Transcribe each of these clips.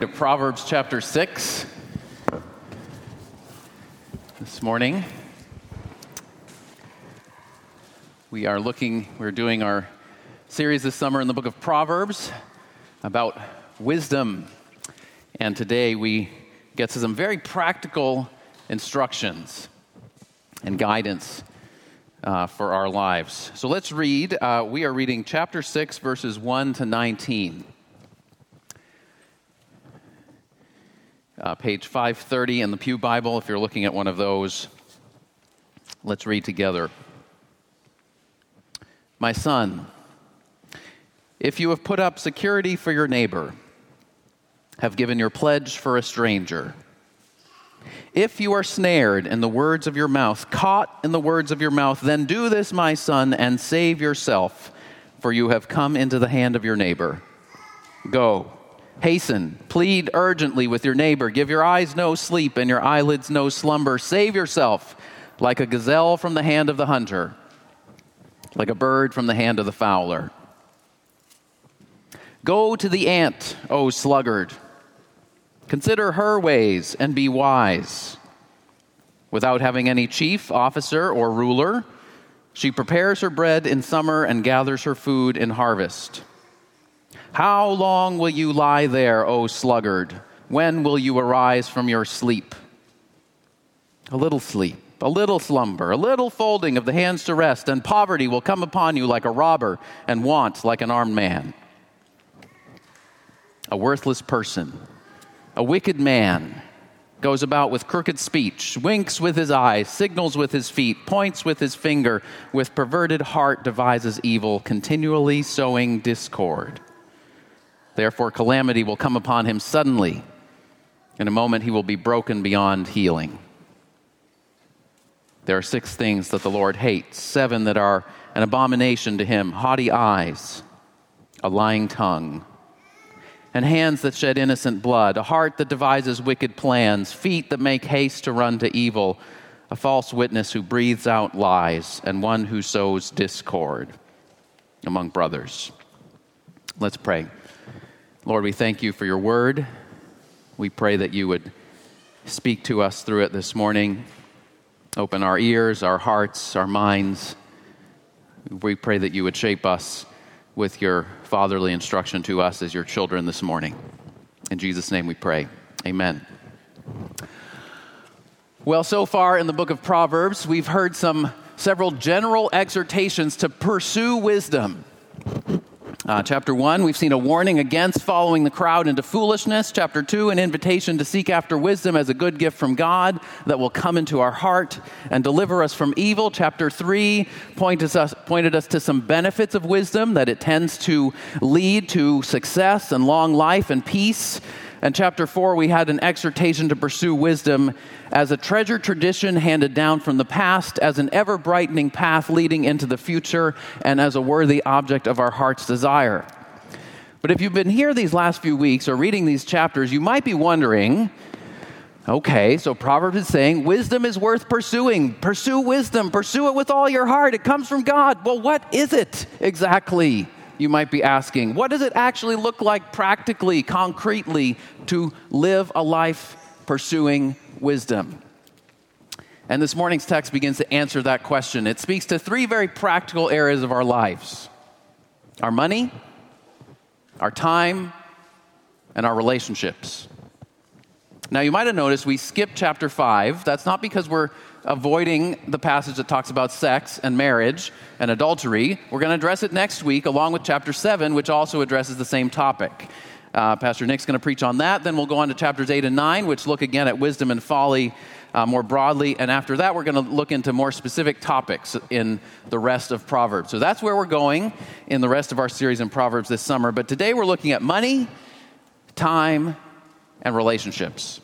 to Proverbs chapter 6 this morning. We are looking, we're doing our series this summer in the book of Proverbs about wisdom. And today we get to some very practical instructions and guidance uh, for our lives. So let's read. Uh, we are reading chapter 6, verses 1 to 19. Uh, page 530 in the Pew Bible, if you're looking at one of those. Let's read together. My son, if you have put up security for your neighbor, have given your pledge for a stranger, if you are snared in the words of your mouth, caught in the words of your mouth, then do this, my son, and save yourself, for you have come into the hand of your neighbor. Go Hasten, plead urgently with your neighbor. Give your eyes no sleep and your eyelids no slumber. Save yourself like a gazelle from the hand of the hunter, like a bird from the hand of the fowler. Go to the ant, O sluggard. Consider her ways and be wise. Without having any chief, officer, or ruler, she prepares her bread in summer and gathers her food in harvest. How long will you lie there, O sluggard? When will you arise from your sleep? A little sleep, a little slumber, a little folding of the hands to rest, and poverty will come upon you like a robber, and want like an armed man. A worthless person, a wicked man, goes about with crooked speech, winks with his eyes, signals with his feet, points with his finger, with perverted heart devises evil, continually sowing discord. Therefore, calamity will come upon him suddenly. In a moment, he will be broken beyond healing. There are six things that the Lord hates, seven that are an abomination to him haughty eyes, a lying tongue, and hands that shed innocent blood, a heart that devises wicked plans, feet that make haste to run to evil, a false witness who breathes out lies, and one who sows discord among brothers. Let's pray. Lord, we thank you for your word. We pray that you would speak to us through it this morning. Open our ears, our hearts, our minds. We pray that you would shape us with your fatherly instruction to us as your children this morning. In Jesus' name we pray. Amen. Well, so far in the book of Proverbs, we've heard some several general exhortations to pursue wisdom. Uh, chapter 1, we've seen a warning against following the crowd into foolishness. Chapter 2, an invitation to seek after wisdom as a good gift from God that will come into our heart and deliver us from evil. Chapter 3 pointed us, pointed us to some benefits of wisdom, that it tends to lead to success and long life and peace. And chapter 4, we had an exhortation to pursue wisdom as a treasured tradition handed down from the past, as an ever brightening path leading into the future, and as a worthy object of our heart's desire. But if you've been here these last few weeks or reading these chapters, you might be wondering okay, so Proverbs is saying wisdom is worth pursuing. Pursue wisdom, pursue it with all your heart. It comes from God. Well, what is it exactly? You might be asking, what does it actually look like practically, concretely, to live a life pursuing wisdom? And this morning's text begins to answer that question. It speaks to three very practical areas of our lives our money, our time, and our relationships. Now, you might have noticed we skipped chapter 5. That's not because we're avoiding the passage that talks about sex and marriage and adultery. We're going to address it next week, along with chapter 7, which also addresses the same topic. Uh, Pastor Nick's going to preach on that. Then we'll go on to chapters 8 and 9, which look again at wisdom and folly uh, more broadly. And after that, we're going to look into more specific topics in the rest of Proverbs. So that's where we're going in the rest of our series in Proverbs this summer. But today we're looking at money, time, and relationships.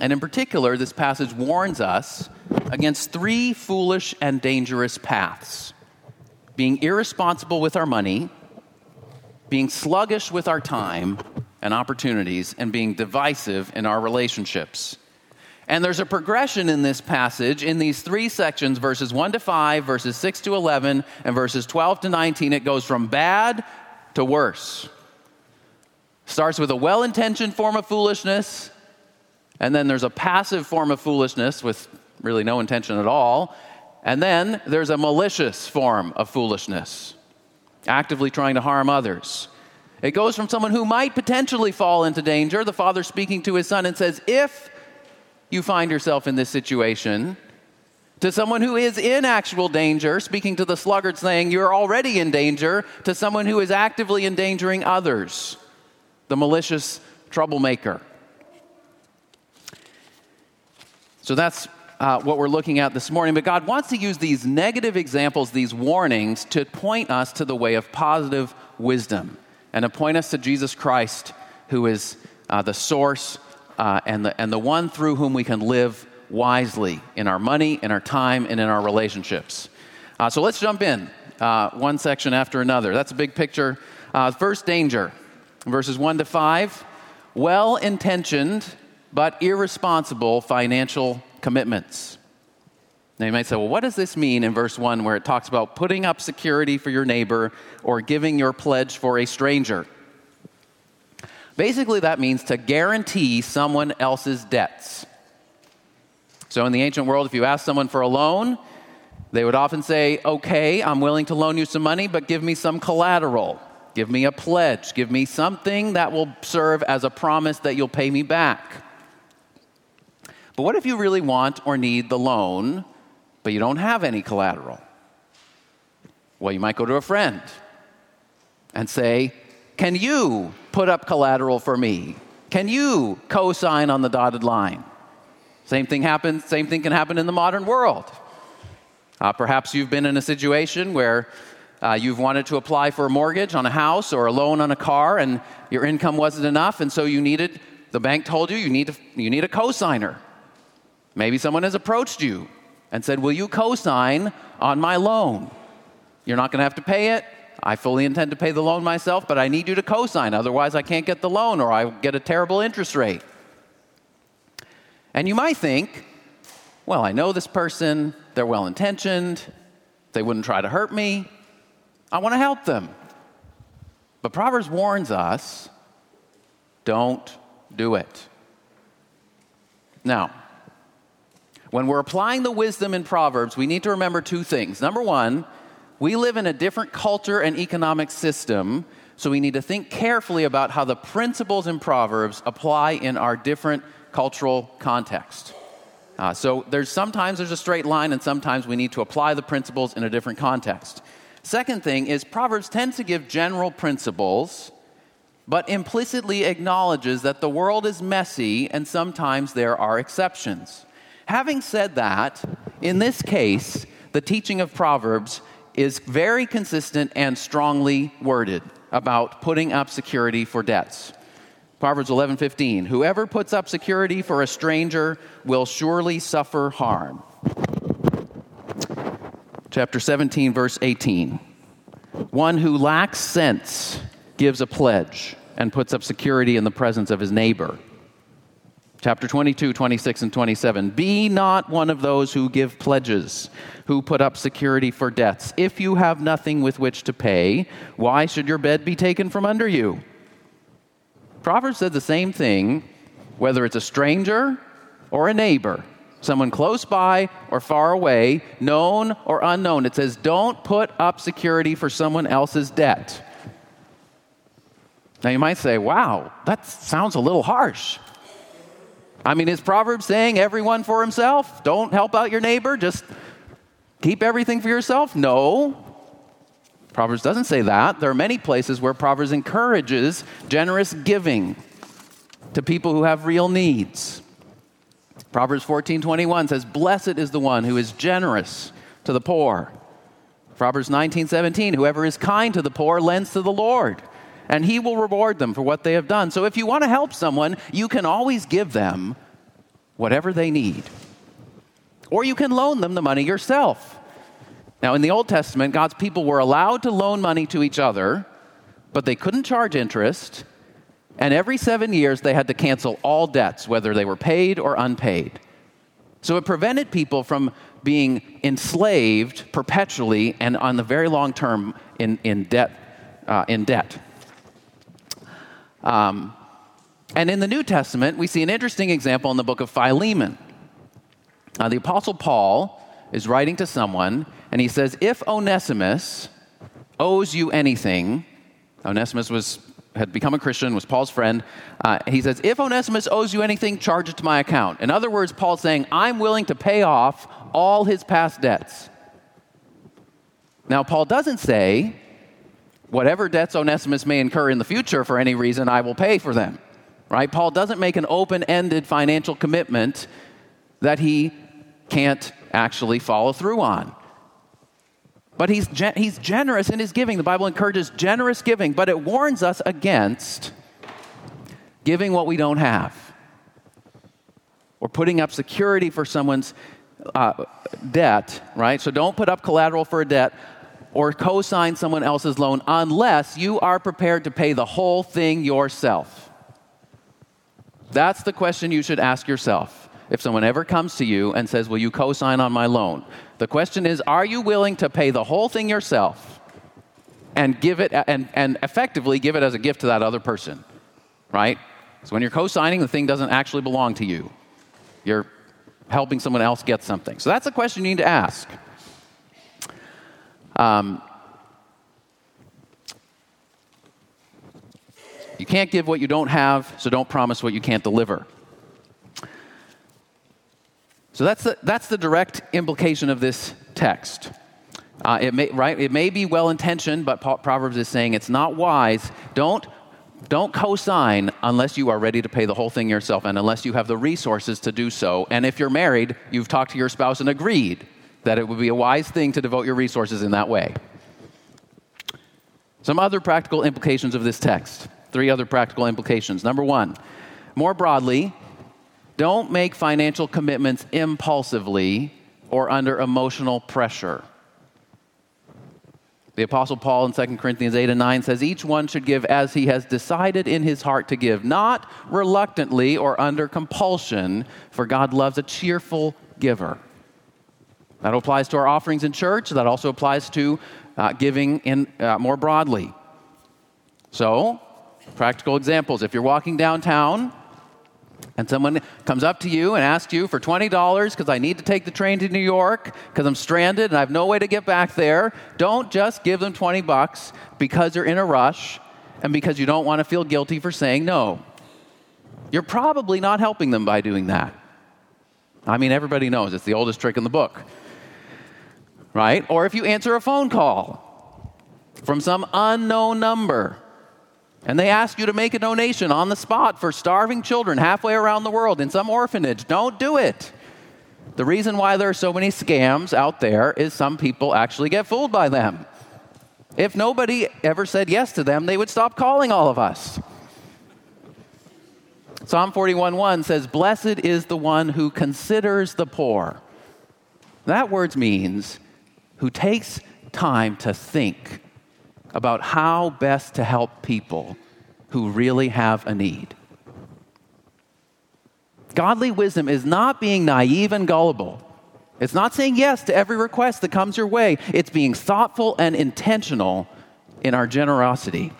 And in particular, this passage warns us against three foolish and dangerous paths being irresponsible with our money, being sluggish with our time and opportunities, and being divisive in our relationships. And there's a progression in this passage in these three sections verses 1 to 5, verses 6 to 11, and verses 12 to 19. It goes from bad to worse. Starts with a well intentioned form of foolishness, and then there's a passive form of foolishness with really no intention at all, and then there's a malicious form of foolishness, actively trying to harm others. It goes from someone who might potentially fall into danger, the father speaking to his son and says, If you find yourself in this situation, to someone who is in actual danger, speaking to the sluggard, saying, You're already in danger, to someone who is actively endangering others, the malicious troublemaker. So that's uh, what we're looking at this morning. But God wants to use these negative examples, these warnings, to point us to the way of positive wisdom and to point us to Jesus Christ, who is uh, the source uh, and, the, and the one through whom we can live wisely in our money, in our time, and in our relationships. Uh, so let's jump in, uh, one section after another. That's a big picture. Uh, first danger, verses 1 to 5 well intentioned but irresponsible financial commitments. Now you might say, well, what does this mean in verse 1 where it talks about putting up security for your neighbor or giving your pledge for a stranger? Basically, that means to guarantee someone else's debts. So, in the ancient world, if you ask someone for a loan, they would often say, Okay, I'm willing to loan you some money, but give me some collateral. Give me a pledge. Give me something that will serve as a promise that you'll pay me back. But what if you really want or need the loan, but you don't have any collateral? Well, you might go to a friend and say, Can you put up collateral for me? Can you co sign on the dotted line? Same thing happens, same thing can happen in the modern world. Uh, perhaps you've been in a situation where uh, you've wanted to apply for a mortgage on a house or a loan on a car, and your income wasn't enough, and so you needed, the bank told you, you need, you need a co signer. Maybe someone has approached you and said, Will you co sign on my loan? You're not going to have to pay it. I fully intend to pay the loan myself, but I need you to co sign. Otherwise, I can't get the loan or I get a terrible interest rate. And you might think, well, I know this person, they're well intentioned, they wouldn't try to hurt me, I want to help them. But Proverbs warns us don't do it. Now, when we're applying the wisdom in Proverbs, we need to remember two things. Number one, we live in a different culture and economic system, so we need to think carefully about how the principles in Proverbs apply in our different cultural context. Uh, so there's sometimes there's a straight line, and sometimes we need to apply the principles in a different context. Second thing is Proverbs tends to give general principles, but implicitly acknowledges that the world is messy and sometimes there are exceptions. Having said that, in this case, the teaching of Proverbs is very consistent and strongly worded about putting up security for debts. Proverbs 11:15 Whoever puts up security for a stranger will surely suffer harm. Chapter 17 verse 18 One who lacks sense gives a pledge and puts up security in the presence of his neighbor. Chapter 22, 26, and 27. Be not one of those who give pledges, who put up security for debts. If you have nothing with which to pay, why should your bed be taken from under you? Proverbs said the same thing, whether it's a stranger or a neighbor, someone close by or far away, known or unknown. It says, don't put up security for someone else's debt. Now you might say, wow, that sounds a little harsh. I mean, is Proverbs saying everyone for himself? Don't help out your neighbor, just keep everything for yourself? No. Proverbs doesn't say that. There are many places where Proverbs encourages generous giving to people who have real needs. Proverbs 14:21 says, "Blessed is the one who is generous to the poor." Proverbs 19:17, "Whoever is kind to the poor lends to the Lord." And He will reward them for what they have done. So if you want to help someone, you can always give them whatever they need. Or you can loan them the money yourself. Now, in the Old Testament, God's people were allowed to loan money to each other, but they couldn't charge interest. And every seven years, they had to cancel all debts, whether they were paid or unpaid. So it prevented people from being enslaved perpetually and on the very long term in, in debt. Uh, in debt. Um, and in the New Testament, we see an interesting example in the book of Philemon. Uh, the Apostle Paul is writing to someone, and he says, If Onesimus owes you anything, Onesimus was, had become a Christian, was Paul's friend. Uh, he says, If Onesimus owes you anything, charge it to my account. In other words, Paul's saying, I'm willing to pay off all his past debts. Now, Paul doesn't say, whatever debts Onesimus may incur in the future for any reason, I will pay for them. Right? Paul doesn't make an open ended financial commitment that he can't actually follow through on. But he's, he's generous in his giving. The Bible encourages generous giving, but it warns us against giving what we don't have or putting up security for someone's uh, debt, right? So don't put up collateral for a debt or co sign someone else's loan unless you are prepared to pay the whole thing yourself. That's the question you should ask yourself if someone ever comes to you and says, Will you co sign on my loan? The question is, Are you willing to pay the whole thing yourself and give it and, and effectively give it as a gift to that other person? Right? So when you're co signing, the thing doesn't actually belong to you. You're helping someone else get something. So that's a question you need to ask. Um, you can't give what you don't have, so don't promise what you can't deliver. So that's the, that's the direct implication of this text. Uh, it, may, right, it may be well intentioned, but Proverbs is saying it's not wise. Don't, don't co sign unless you are ready to pay the whole thing yourself and unless you have the resources to do so. And if you're married, you've talked to your spouse and agreed that it would be a wise thing to devote your resources in that way. Some other practical implications of this text. Three other practical implications. Number one, more broadly, don't make financial commitments impulsively or under emotional pressure. The Apostle Paul in 2 Corinthians 8 and 9 says, Each one should give as he has decided in his heart to give, not reluctantly or under compulsion, for God loves a cheerful giver. That applies to our offerings in church. That also applies to uh, giving in, uh, more broadly. So, practical examples. If you're walking downtown and someone comes up to you and asks you for $20 because I need to take the train to New York because I'm stranded and I have no way to get back there, don't just give them 20 bucks because you're in a rush and because you don't want to feel guilty for saying no. You're probably not helping them by doing that. I mean, everybody knows it's the oldest trick in the book right? Or if you answer a phone call from some unknown number and they ask you to make a donation on the spot for starving children halfway around the world in some orphanage, don't do it. The reason why there are so many scams out there is some people actually get fooled by them. If nobody ever said yes to them, they would stop calling all of us. Psalm 41:1 says, "Blessed is the one who considers the poor." That word means who takes time to think about how best to help people who really have a need. Godly wisdom is not being naive and gullible. It's not saying yes to every request that comes your way. It's being thoughtful and intentional in our generosity.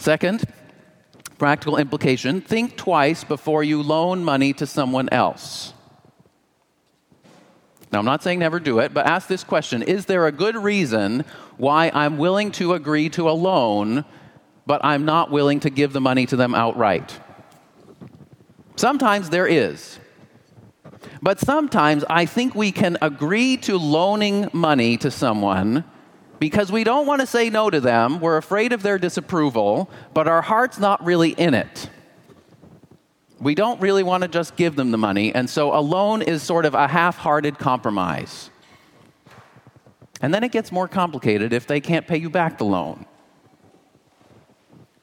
Second, practical implication think twice before you loan money to someone else. Now, I'm not saying never do it, but ask this question Is there a good reason why I'm willing to agree to a loan, but I'm not willing to give the money to them outright? Sometimes there is. But sometimes I think we can agree to loaning money to someone because we don't want to say no to them. We're afraid of their disapproval, but our heart's not really in it we don't really want to just give them the money, and so a loan is sort of a half hearted compromise. And then it gets more complicated if they can't pay you back the loan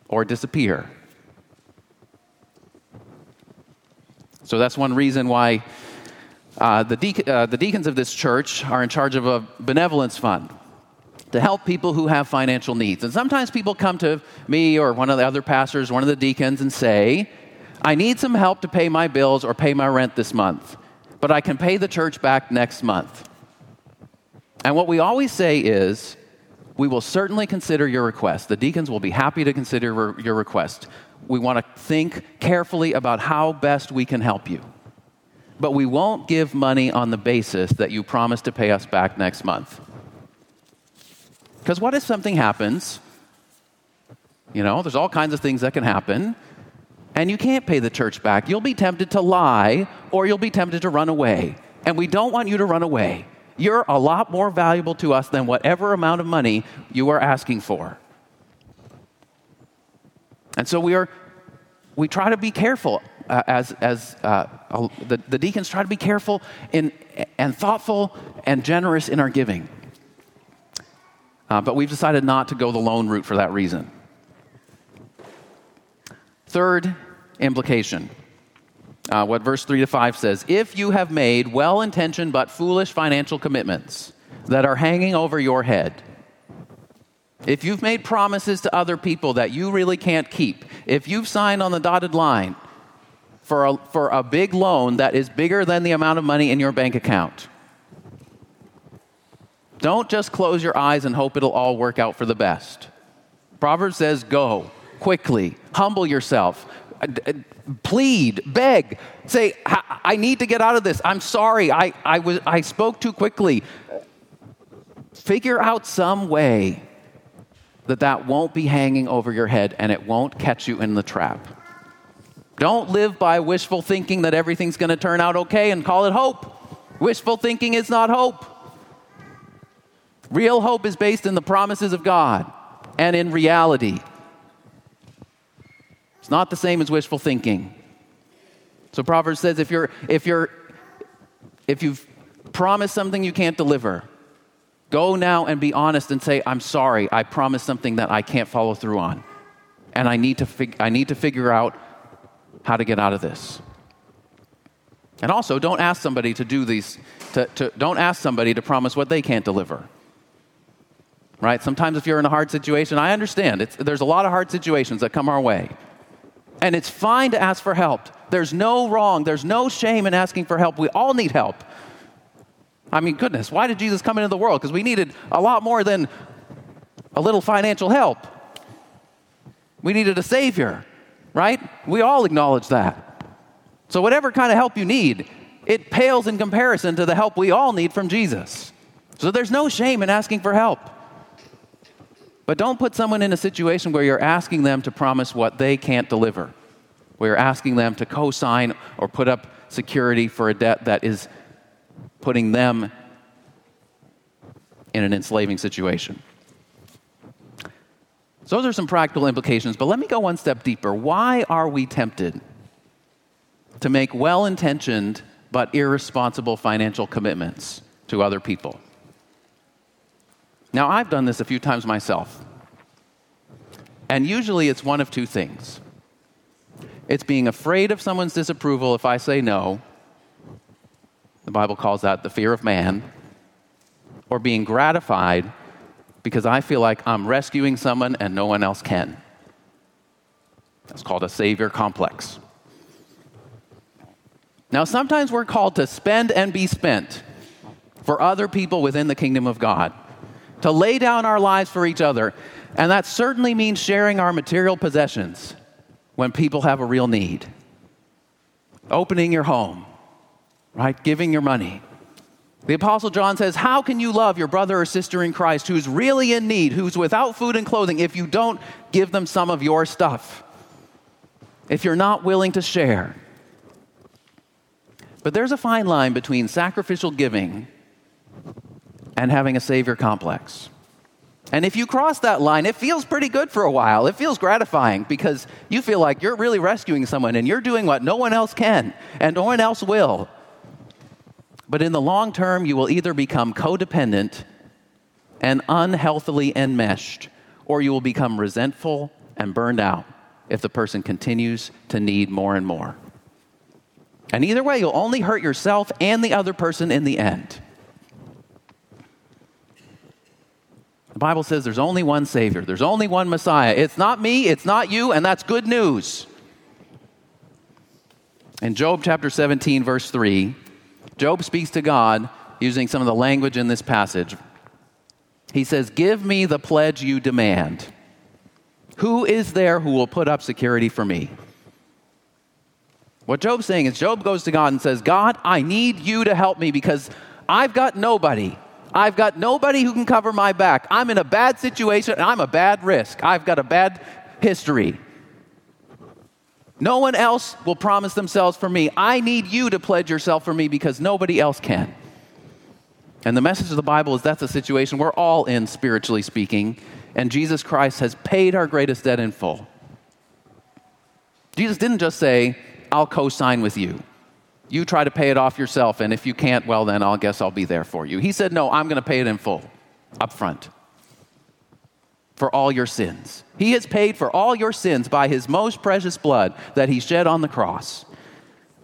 or disappear. So that's one reason why uh, the, de- uh, the deacons of this church are in charge of a benevolence fund to help people who have financial needs. And sometimes people come to me or one of the other pastors, one of the deacons, and say, I need some help to pay my bills or pay my rent this month, but I can pay the church back next month. And what we always say is, we will certainly consider your request. The deacons will be happy to consider your request. We want to think carefully about how best we can help you. But we won't give money on the basis that you promise to pay us back next month. Because what if something happens? You know, there's all kinds of things that can happen, and you can't pay the church back. You'll be tempted to lie, or you'll be tempted to run away. And we don't want you to run away. You're a lot more valuable to us than whatever amount of money you are asking for. And so we are we try to be careful uh, as, as uh, the, the deacons try to be careful in, and thoughtful and generous in our giving. Uh, but we've decided not to go the loan route for that reason. Third implication uh, what verse 3 to 5 says If you have made well intentioned but foolish financial commitments that are hanging over your head, if you've made promises to other people that you really can't keep, if you've signed on the dotted line for a, for a big loan that is bigger than the amount of money in your bank account, don't just close your eyes and hope it'll all work out for the best. Proverbs says, Go quickly, humble yourself, plead, beg, say, I need to get out of this. I'm sorry. I, I, was, I spoke too quickly. Figure out some way that that won't be hanging over your head and it won't catch you in the trap. Don't live by wishful thinking that everything's going to turn out okay and call it hope. Wishful thinking is not hope. Real hope is based in the promises of God and in reality. It's not the same as wishful thinking. So Proverbs says if you're if you're if you've promised something you can't deliver, go now and be honest and say, I'm sorry, I promised something that I can't follow through on. And I need to fig- I need to figure out how to get out of this. And also, don't ask somebody to do these, to, to, don't ask somebody to promise what they can't deliver. Right? Sometimes if you're in a hard situation, I understand. It's, there's a lot of hard situations that come our way. And it's fine to ask for help. There's no wrong, there's no shame in asking for help. We all need help. I mean, goodness, why did Jesus come into the world? Because we needed a lot more than a little financial help. We needed a Savior, right? We all acknowledge that. So, whatever kind of help you need, it pales in comparison to the help we all need from Jesus. So, there's no shame in asking for help. But don't put someone in a situation where you're asking them to promise what they can't deliver, where you're asking them to co sign or put up security for a debt that is putting them in an enslaving situation. So, those are some practical implications, but let me go one step deeper. Why are we tempted to make well intentioned but irresponsible financial commitments to other people? Now, I've done this a few times myself. And usually it's one of two things it's being afraid of someone's disapproval if I say no. The Bible calls that the fear of man. Or being gratified because I feel like I'm rescuing someone and no one else can. That's called a savior complex. Now, sometimes we're called to spend and be spent for other people within the kingdom of God to lay down our lives for each other. And that certainly means sharing our material possessions when people have a real need. Opening your home, right? Giving your money. The Apostle John says, How can you love your brother or sister in Christ who's really in need, who's without food and clothing, if you don't give them some of your stuff? If you're not willing to share. But there's a fine line between sacrificial giving and having a savior complex. And if you cross that line, it feels pretty good for a while. It feels gratifying because you feel like you're really rescuing someone and you're doing what no one else can and no one else will. But in the long term, you will either become codependent and unhealthily enmeshed, or you will become resentful and burned out if the person continues to need more and more. And either way, you'll only hurt yourself and the other person in the end. The Bible says there's only one Savior, there's only one Messiah. It's not me, it's not you, and that's good news. In Job chapter 17, verse 3, Job speaks to God using some of the language in this passage. He says, Give me the pledge you demand. Who is there who will put up security for me? What Job's saying is Job goes to God and says, God, I need you to help me because I've got nobody. I've got nobody who can cover my back. I'm in a bad situation and I'm a bad risk. I've got a bad history. No one else will promise themselves for me. I need you to pledge yourself for me because nobody else can. And the message of the Bible is that's a situation we're all in, spiritually speaking, and Jesus Christ has paid our greatest debt in full. Jesus didn't just say, I'll co sign with you. You try to pay it off yourself, and if you can't, well, then I'll guess I'll be there for you. He said, No, I'm going to pay it in full, up front, for all your sins. He has paid for all your sins by his most precious blood that he shed on the cross.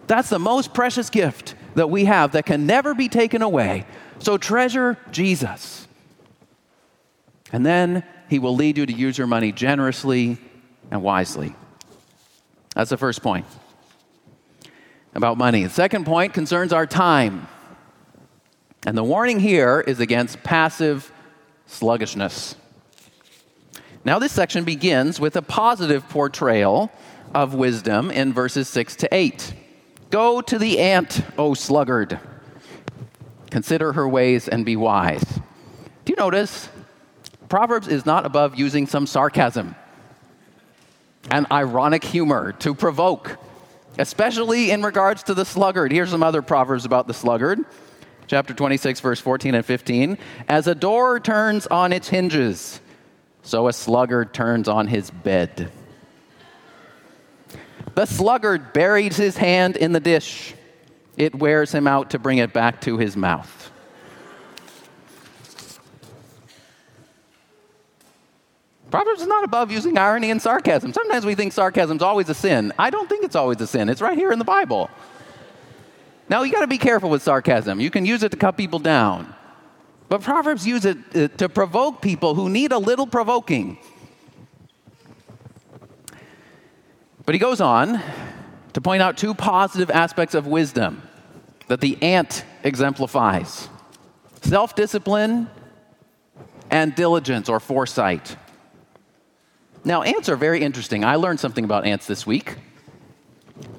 That's the most precious gift that we have that can never be taken away. So treasure Jesus. And then he will lead you to use your money generously and wisely. That's the first point about money. The second point concerns our time. And the warning here is against passive sluggishness. Now, this section begins with a positive portrayal of wisdom in verses 6 to 8. Go to the ant, O sluggard. Consider her ways and be wise. Do you notice? Proverbs is not above using some sarcasm and ironic humor to provoke especially in regards to the sluggard. Here's some other proverbs about the sluggard. Chapter 26, verse 14 and 15. As a door turns on its hinges, so a sluggard turns on his bed. The sluggard buries his hand in the dish, it wears him out to bring it back to his mouth. Proverbs is not above using irony and sarcasm. Sometimes we think sarcasm is always a sin. I don't think it's always a sin. It's right here in the Bible. Now, you got to be careful with sarcasm. You can use it to cut people down. But Proverbs use it uh, to provoke people who need a little provoking. But he goes on to point out two positive aspects of wisdom that the ant exemplifies self discipline and diligence or foresight. Now, ants are very interesting. I learned something about ants this week.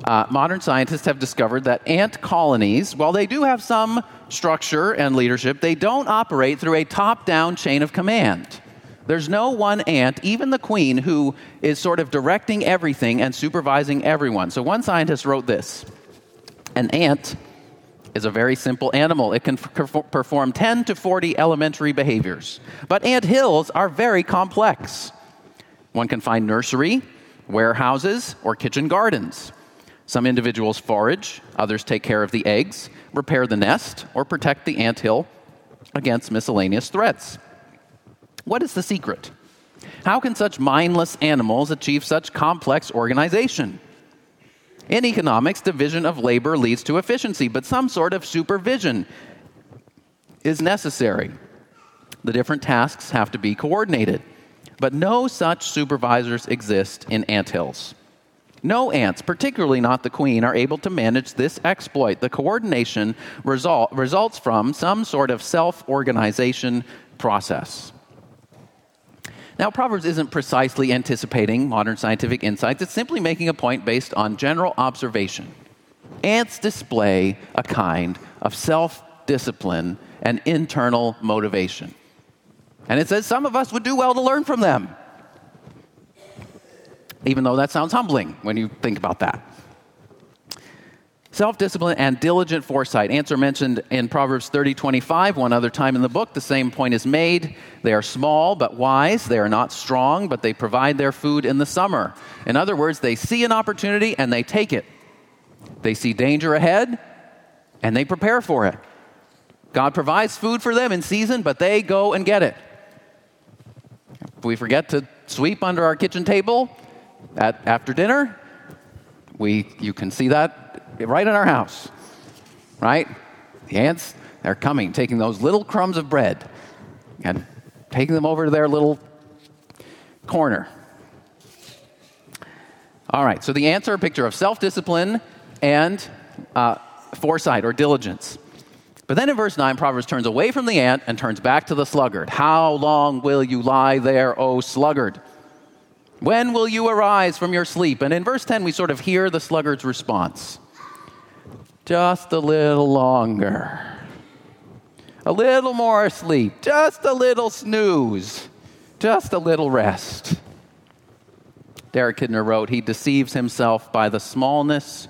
Uh, modern scientists have discovered that ant colonies, while they do have some structure and leadership, they don't operate through a top down chain of command. There's no one ant, even the queen, who is sort of directing everything and supervising everyone. So, one scientist wrote this An ant is a very simple animal. It can perform 10 to 40 elementary behaviors. But ant hills are very complex. One can find nursery, warehouses, or kitchen gardens. Some individuals forage, others take care of the eggs, repair the nest, or protect the ant hill against miscellaneous threats. What is the secret? How can such mindless animals achieve such complex organization? In economics, division of labor leads to efficiency, but some sort of supervision is necessary. The different tasks have to be coordinated. But no such supervisors exist in anthills. No ants, particularly not the queen, are able to manage this exploit. The coordination result, results from some sort of self organization process. Now, Proverbs isn't precisely anticipating modern scientific insights, it's simply making a point based on general observation. Ants display a kind of self discipline and internal motivation. And it says some of us would do well to learn from them. Even though that sounds humbling when you think about that. Self discipline and diligent foresight. Answer mentioned in Proverbs 30 25. One other time in the book, the same point is made. They are small but wise. They are not strong, but they provide their food in the summer. In other words, they see an opportunity and they take it. They see danger ahead and they prepare for it. God provides food for them in season, but they go and get it we forget to sweep under our kitchen table at, after dinner, we, you can see that right in our house, right? The ants, they're coming, taking those little crumbs of bread and taking them over to their little corner. All right, so the ants are a picture of self discipline and uh, foresight or diligence. But then in verse 9, Proverbs turns away from the ant and turns back to the sluggard. How long will you lie there, O sluggard? When will you arise from your sleep? And in verse 10, we sort of hear the sluggard's response just a little longer, a little more sleep, just a little snooze, just a little rest. Derek Kidner wrote, He deceives himself by the smallness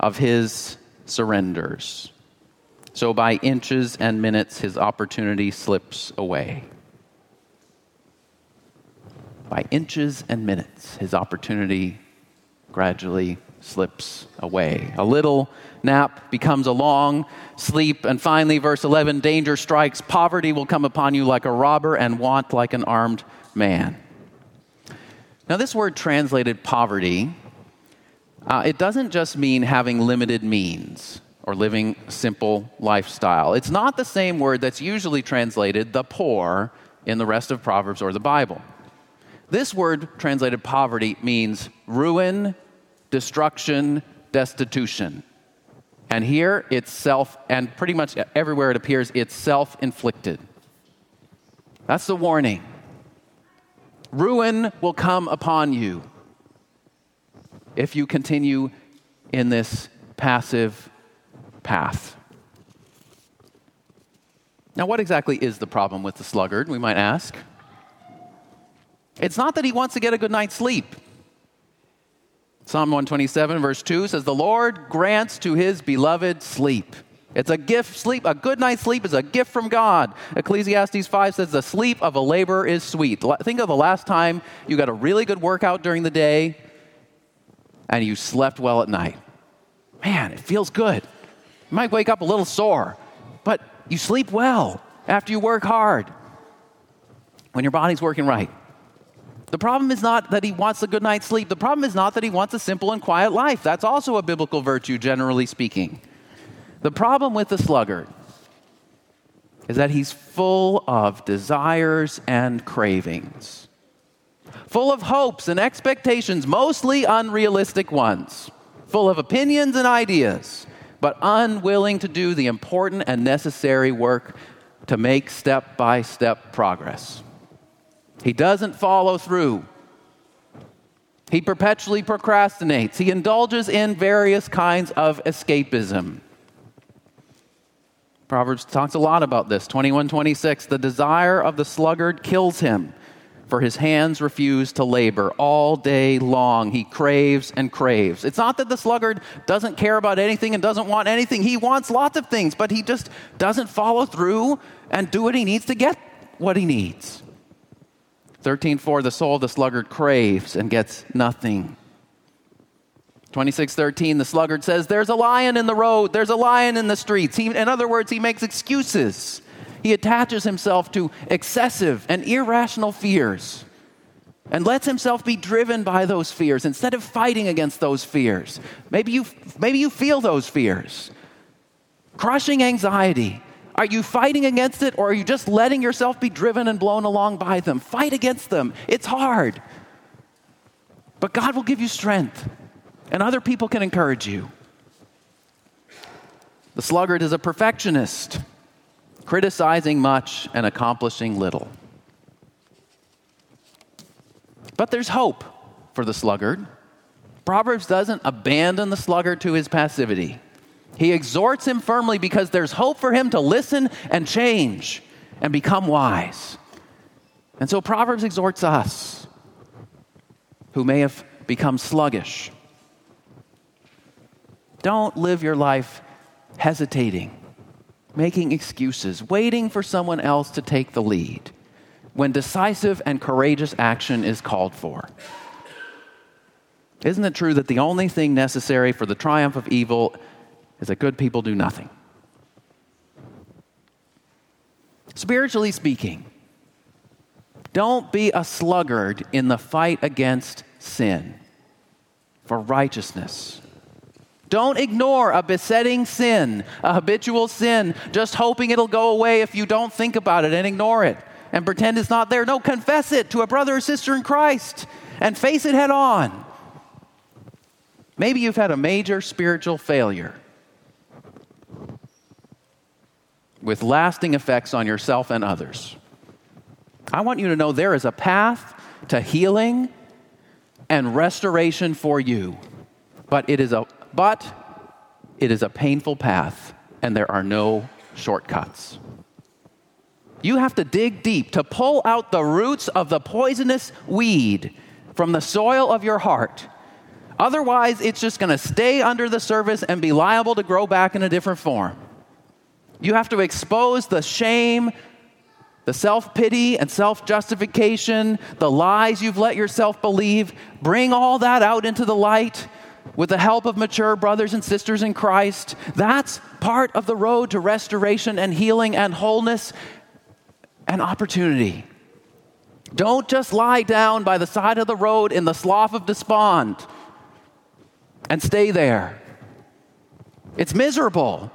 of his surrenders. So by inches and minutes, his opportunity slips away. By inches and minutes, his opportunity gradually slips away. A little nap becomes a long sleep. And finally, verse 11 danger strikes. Poverty will come upon you like a robber, and want like an armed man. Now, this word translated poverty, uh, it doesn't just mean having limited means or living simple lifestyle. It's not the same word that's usually translated the poor in the rest of Proverbs or the Bible. This word translated poverty means ruin, destruction, destitution. And here it's self, and pretty much everywhere it appears, it's self inflicted. That's the warning. Ruin will come upon you if you continue in this passive path. Now, what exactly is the problem with the sluggard, we might ask? It's not that he wants to get a good night's sleep. Psalm 127, verse 2 says, The Lord grants to his beloved sleep. It's a gift, sleep, a good night's sleep is a gift from God. Ecclesiastes 5 says, The sleep of a laborer is sweet. Think of the last time you got a really good workout during the day and you slept well at night. Man, it feels good. You might wake up a little sore, but you sleep well after you work hard when your body's working right. The problem is not that he wants a good night's sleep. The problem is not that he wants a simple and quiet life. That's also a biblical virtue, generally speaking. The problem with the sluggard is that he's full of desires and cravings, full of hopes and expectations, mostly unrealistic ones, full of opinions and ideas, but unwilling to do the important and necessary work to make step by step progress. He doesn't follow through. He perpetually procrastinates. He indulges in various kinds of escapism. Proverbs talks a lot about this. 21 26. The desire of the sluggard kills him, for his hands refuse to labor. All day long, he craves and craves. It's not that the sluggard doesn't care about anything and doesn't want anything. He wants lots of things, but he just doesn't follow through and do what he needs to get what he needs. 13:4 the soul of the sluggard craves and gets nothing. 26:13 the sluggard says there's a lion in the road, there's a lion in the streets. He, in other words, he makes excuses. He attaches himself to excessive and irrational fears and lets himself be driven by those fears instead of fighting against those fears. Maybe you, maybe you feel those fears. Crushing anxiety, are you fighting against it or are you just letting yourself be driven and blown along by them? Fight against them. It's hard. But God will give you strength, and other people can encourage you. The sluggard is a perfectionist, criticizing much and accomplishing little. But there's hope for the sluggard. Proverbs doesn't abandon the sluggard to his passivity. He exhorts him firmly because there's hope for him to listen and change and become wise. And so Proverbs exhorts us who may have become sluggish. Don't live your life hesitating, making excuses, waiting for someone else to take the lead when decisive and courageous action is called for. Isn't it true that the only thing necessary for the triumph of evil is that good people do nothing. Spiritually speaking, don't be a sluggard in the fight against sin for righteousness. Don't ignore a besetting sin, a habitual sin, just hoping it'll go away if you don't think about it and ignore it and pretend it's not there. No, confess it to a brother or sister in Christ and face it head on. Maybe you've had a major spiritual failure with lasting effects on yourself and others. I want you to know there is a path to healing and restoration for you. But it is a but it is a painful path and there are no shortcuts. You have to dig deep to pull out the roots of the poisonous weed from the soil of your heart. Otherwise, it's just going to stay under the surface and be liable to grow back in a different form. You have to expose the shame, the self pity and self justification, the lies you've let yourself believe. Bring all that out into the light with the help of mature brothers and sisters in Christ. That's part of the road to restoration and healing and wholeness and opportunity. Don't just lie down by the side of the road in the slough of despond and stay there. It's miserable.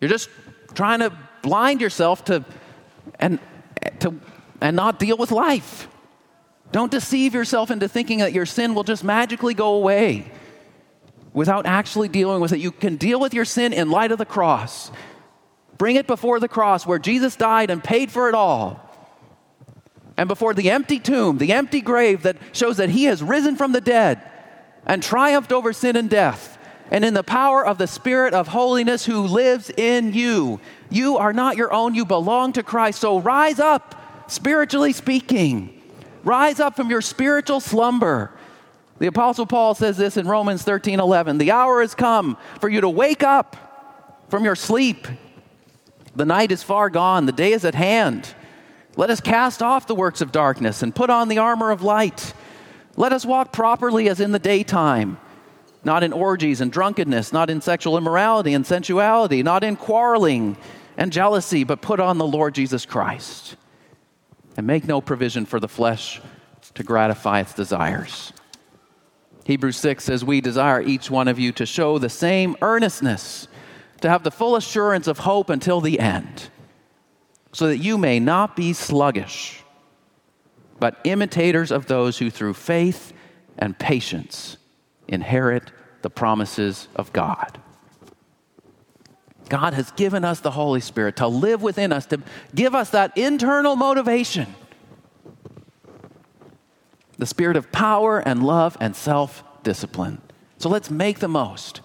You're just trying to blind yourself to and to and not deal with life. Don't deceive yourself into thinking that your sin will just magically go away without actually dealing with it. You can deal with your sin in light of the cross. Bring it before the cross where Jesus died and paid for it all. And before the empty tomb, the empty grave that shows that he has risen from the dead and triumphed over sin and death. And in the power of the Spirit of holiness who lives in you, you are not your own, you belong to Christ. So rise up, spiritually speaking. Rise up from your spiritual slumber. The Apostle Paul says this in Romans 13 11. The hour has come for you to wake up from your sleep. The night is far gone, the day is at hand. Let us cast off the works of darkness and put on the armor of light. Let us walk properly as in the daytime, not in orgies and drunkenness, not in sexual immorality and sensuality, not in quarreling and jealousy, but put on the Lord Jesus Christ and make no provision for the flesh to gratify its desires. Hebrews 6 says, We desire each one of you to show the same earnestness, to have the full assurance of hope until the end, so that you may not be sluggish but imitators of those who through faith and patience inherit the promises of God. God has given us the Holy Spirit to live within us, to give us that internal motivation. The spirit of power and love and self discipline. So let's make the most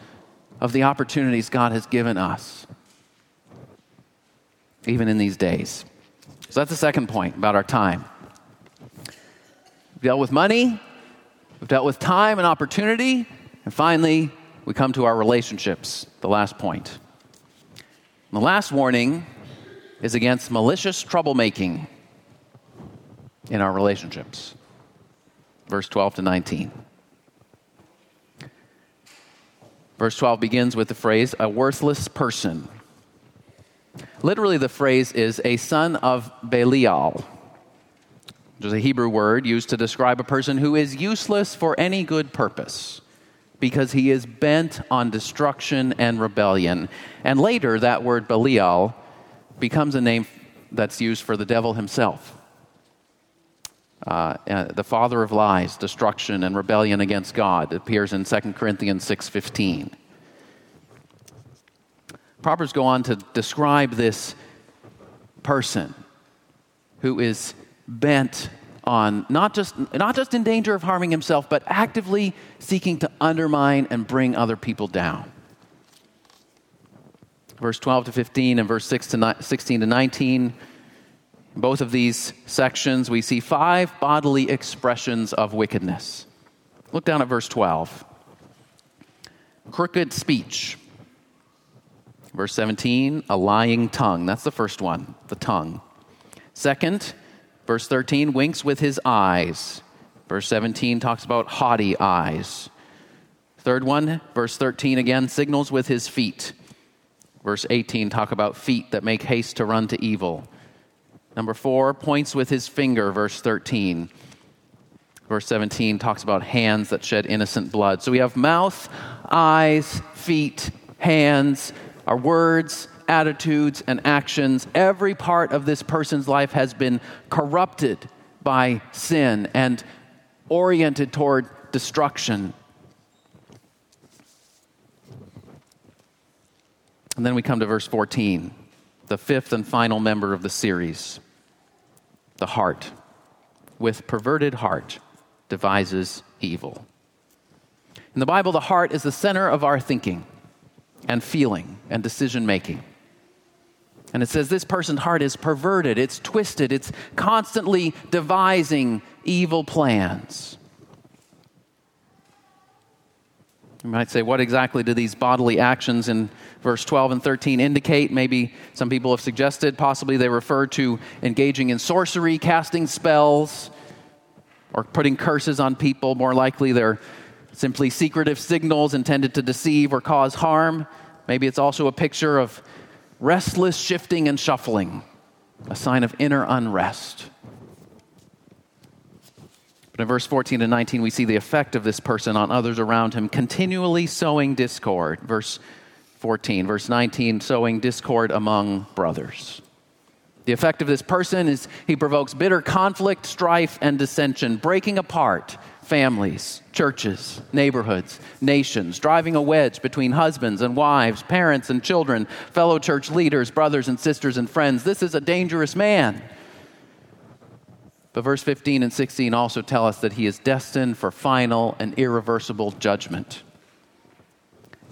of the opportunities God has given us, even in these days. So that's the second point about our time. We've dealt with money, we've dealt with time and opportunity, and finally, we come to our relationships, the last point. The last warning is against malicious troublemaking in our relationships. Verse 12 to 19. Verse 12 begins with the phrase, a worthless person. Literally, the phrase is a son of Belial which is a Hebrew word used to describe a person who is useless for any good purpose because he is bent on destruction and rebellion. And later, that word Belial becomes a name that's used for the devil himself. Uh, uh the father of lies, destruction, and rebellion against God. Appears in 2 Corinthians 6.15. Proverbs go on to describe this person who is bent on not just, not just in danger of harming himself, but actively seeking to undermine and bring other people down. Verse 12 to 15 and verse 6 to 16 to 19. In both of these sections, we see five bodily expressions of wickedness. Look down at verse 12. Crooked speech. Verse 17, a lying tongue. That's the first one, the tongue. Second, Verse 13 winks with his eyes. Verse 17 talks about haughty eyes. Third one, verse 13 again, signals with his feet. Verse 18 talk about feet that make haste to run to evil. Number 4 points with his finger, verse 13. Verse 17 talks about hands that shed innocent blood. So we have mouth, eyes, feet, hands, our words, attitudes, and actions, every part of this person's life has been corrupted by sin and oriented toward destruction. And then we come to verse 14, the fifth and final member of the series the heart. With perverted heart devises evil. In the Bible, the heart is the center of our thinking and feeling and decision making. And it says this person's heart is perverted, it's twisted, it's constantly devising evil plans. You might say, what exactly do these bodily actions in verse 12 and 13 indicate? Maybe some people have suggested, possibly they refer to engaging in sorcery, casting spells, or putting curses on people. More likely, they're simply secretive signals intended to deceive or cause harm. Maybe it's also a picture of restless shifting and shuffling, a sign of inner unrest. But in verse 14 and 19, we see the effect of this person on others around him, continually sowing discord. Verse 14. Verse 19, sowing discord among brothers. The effect of this person is he provokes bitter conflict, strife, and dissension, breaking apart families, churches, neighborhoods, nations, driving a wedge between husbands and wives, parents and children, fellow church leaders, brothers and sisters and friends. This is a dangerous man. But verse 15 and 16 also tell us that he is destined for final and irreversible judgment.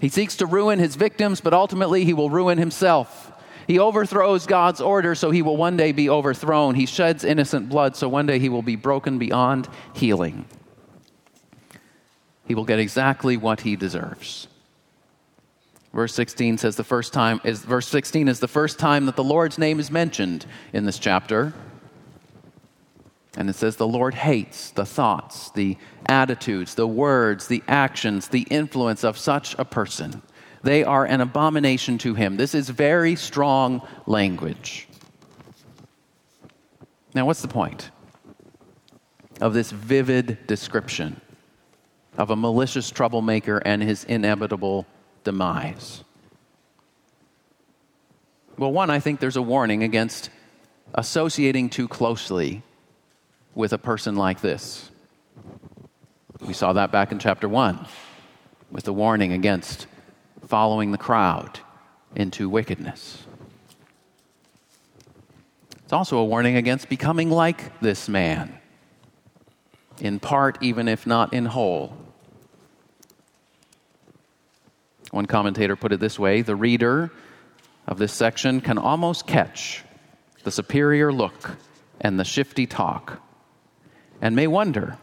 He seeks to ruin his victims, but ultimately he will ruin himself. He overthrows God's order, so he will one day be overthrown. He sheds innocent blood, so one day he will be broken beyond healing. He will get exactly what he deserves. Verse 16 says the first time is verse 16 is the first time that the Lord's name is mentioned in this chapter. And it says the Lord hates the thoughts, the attitudes, the words, the actions, the influence of such a person. They are an abomination to him. This is very strong language. Now, what's the point of this vivid description of a malicious troublemaker and his inevitable demise? Well, one, I think there's a warning against associating too closely with a person like this. We saw that back in chapter 1 with the warning against following the crowd into wickedness. It's also a warning against becoming like this man, in part, even if not in whole. One commentator put it this way the reader of this section can almost catch the superior look and the shifty talk and may wonder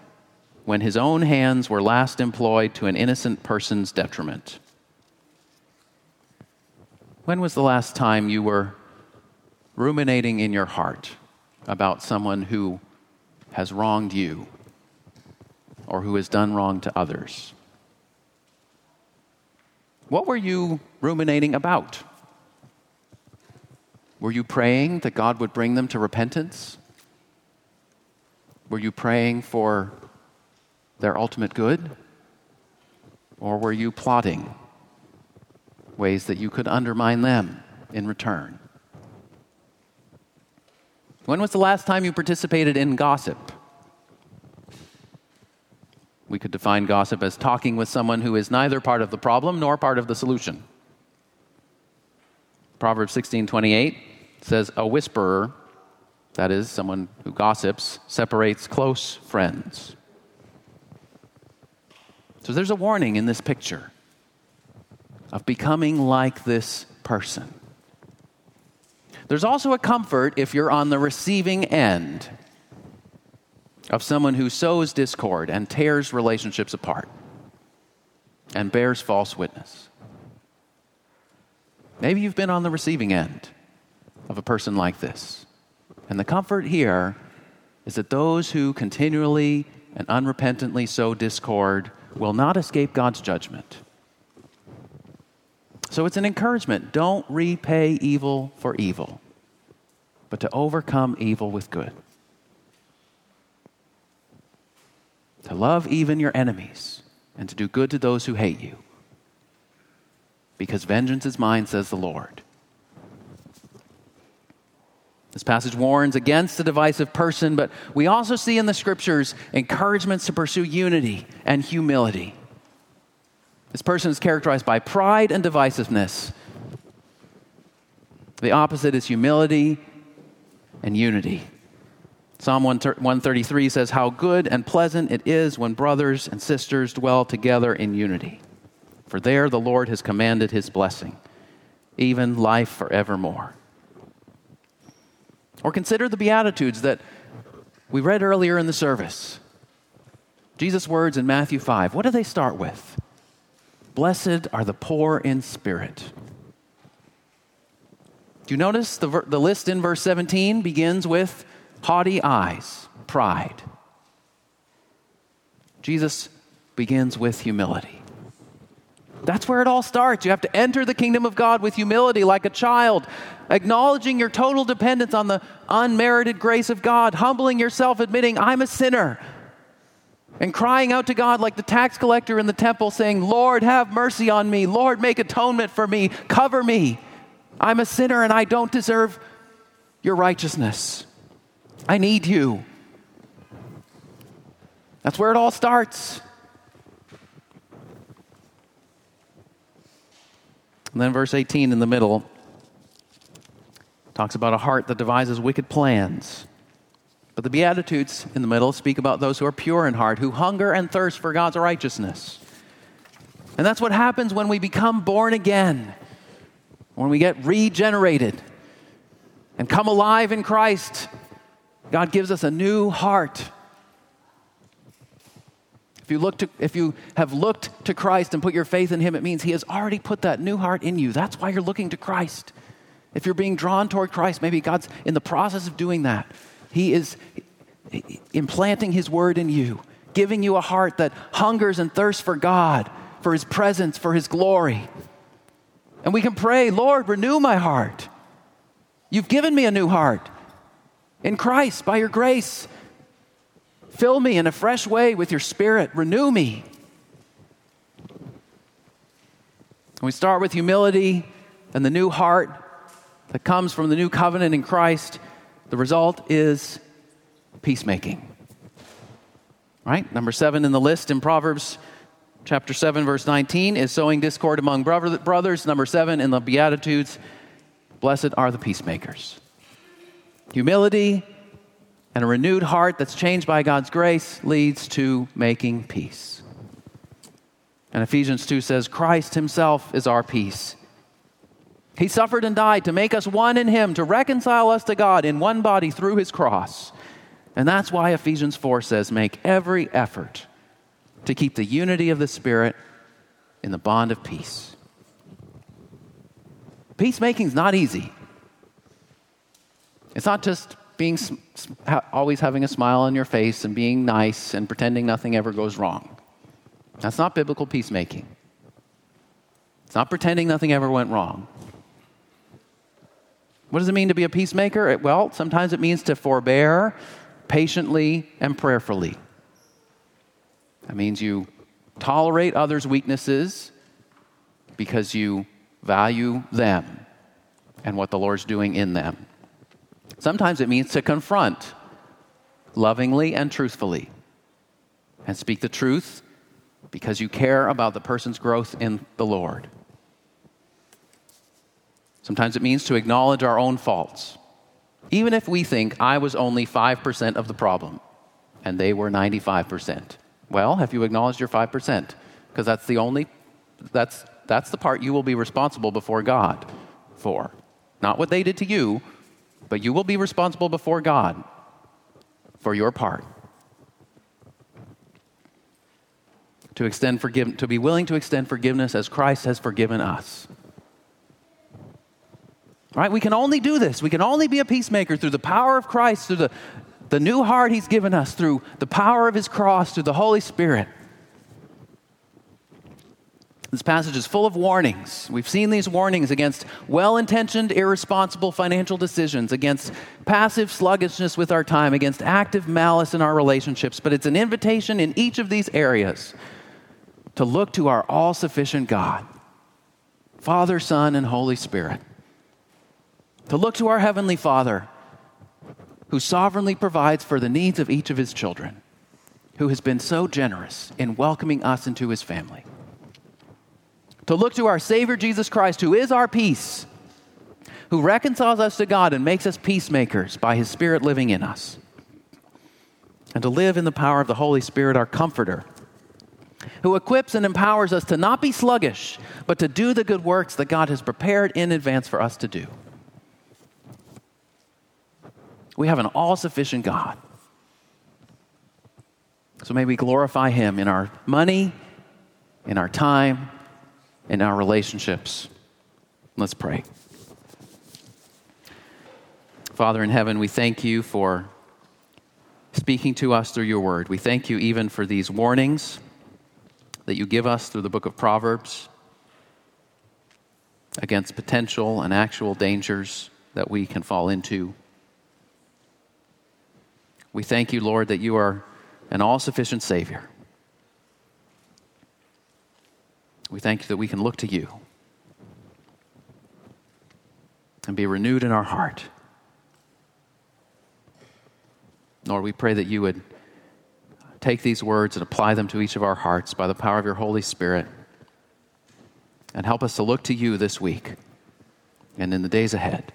when his own hands were last employed to an innocent person's detriment. When was the last time you were ruminating in your heart about someone who has wronged you or who has done wrong to others? What were you ruminating about? Were you praying that God would bring them to repentance? Were you praying for their ultimate good? Or were you plotting ways that you could undermine them in return? When was the last time you participated in gossip? We could define gossip as talking with someone who is neither part of the problem nor part of the solution. Proverbs 16:28 says a whisperer that is, someone who gossips, separates close friends. So there's a warning in this picture of becoming like this person. There's also a comfort if you're on the receiving end of someone who sows discord and tears relationships apart and bears false witness. Maybe you've been on the receiving end of a person like this. And the comfort here is that those who continually and unrepentantly sow discord will not escape God's judgment. So it's an encouragement. Don't repay evil for evil, but to overcome evil with good. To love even your enemies and to do good to those who hate you. Because vengeance is mine, says the Lord. This passage warns against the divisive person, but we also see in the scriptures encouragements to pursue unity and humility. This person is characterized by pride and divisiveness, The opposite is humility and unity. Psalm 133 says, How good and pleasant it is when brothers and sisters dwell together in unity. For there the Lord has commanded his blessing, even life forevermore. Or consider the Beatitudes that we read earlier in the service. Jesus' words in Matthew 5. What do they start with? Blessed are the poor in spirit. Do you notice the, the list in verse 17 begins with haughty eyes, pride. Jesus begins with humility. That's where it all starts. You have to enter the kingdom of God with humility like a child, acknowledging your total dependence on the unmerited grace of God, humbling yourself, admitting, I'm a sinner, and crying out to God like the tax collector in the temple, saying, Lord, have mercy on me. Lord, make atonement for me. Cover me. I'm a sinner and I don't deserve your righteousness. I need you. That's where it all starts. And then verse 18 in the middle talks about a heart that devises wicked plans. But the Beatitudes in the middle speak about those who are pure in heart, who hunger and thirst for God's righteousness. And that's what happens when we become born again when we get regenerated and come alive in Christ, God gives us a new heart. If you, look to, if you have looked to Christ and put your faith in Him, it means He has already put that new heart in you. That's why you're looking to Christ. If you're being drawn toward Christ, maybe God's in the process of doing that. He is implanting His word in you, giving you a heart that hungers and thirsts for God, for His presence, for His glory. And we can pray, Lord, renew my heart. You've given me a new heart in Christ by your grace. Fill me in a fresh way with your spirit. Renew me. we start with humility and the new heart that comes from the new covenant in Christ. The result is peacemaking. Right? Number seven in the list in Proverbs chapter 7, verse 19, is sowing discord among brothers. Number 7 in the Beatitudes, blessed are the peacemakers. Humility and a renewed heart that's changed by God's grace leads to making peace. And Ephesians 2 says, Christ himself is our peace. He suffered and died to make us one in him, to reconcile us to God in one body through his cross. And that's why Ephesians 4 says, make every effort to keep the unity of the Spirit in the bond of peace. Peacemaking is not easy. It's not just being always having a smile on your face and being nice and pretending nothing ever goes wrong. That's not biblical peacemaking. It's not pretending nothing ever went wrong. What does it mean to be a peacemaker? Well, sometimes it means to forbear patiently and prayerfully. That means you tolerate others' weaknesses because you value them and what the Lord's doing in them. Sometimes it means to confront lovingly and truthfully and speak the truth because you care about the person's growth in the Lord. Sometimes it means to acknowledge our own faults, even if we think I was only 5% of the problem and they were 95%. Well, have you acknowledged your 5%? Because that's the only, that's, that's the part you will be responsible before God for. Not what they did to you, but you will be responsible before God for your part. To extend forgive, to be willing to extend forgiveness as Christ has forgiven us. Right? We can only do this. We can only be a peacemaker through the power of Christ, through the the new heart He's given us through the power of His cross, through the Holy Spirit. This passage is full of warnings. We've seen these warnings against well intentioned, irresponsible financial decisions, against passive sluggishness with our time, against active malice in our relationships. But it's an invitation in each of these areas to look to our all sufficient God, Father, Son, and Holy Spirit. To look to our Heavenly Father who sovereignly provides for the needs of each of his children, who has been so generous in welcoming us into his family. To look to our Savior Jesus Christ, who is our peace, who reconciles us to God and makes us peacemakers by his Spirit living in us. And to live in the power of the Holy Spirit, our comforter, who equips and empowers us to not be sluggish, but to do the good works that God has prepared in advance for us to do. We have an all sufficient God. So may we glorify Him in our money, in our time, in our relationships. Let's pray. Father in heaven, we thank you for speaking to us through your word. We thank you even for these warnings that you give us through the book of Proverbs against potential and actual dangers that we can fall into. We thank you, Lord, that you are an all sufficient Savior. We thank you that we can look to you and be renewed in our heart. Lord, we pray that you would take these words and apply them to each of our hearts by the power of your Holy Spirit and help us to look to you this week and in the days ahead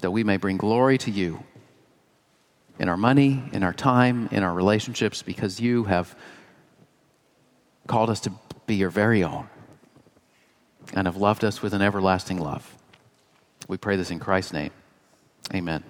that we may bring glory to you in our money, in our time, in our relationships, because you have called us to be your very own and have loved us with an everlasting love. We pray this in Christ's name. Amen.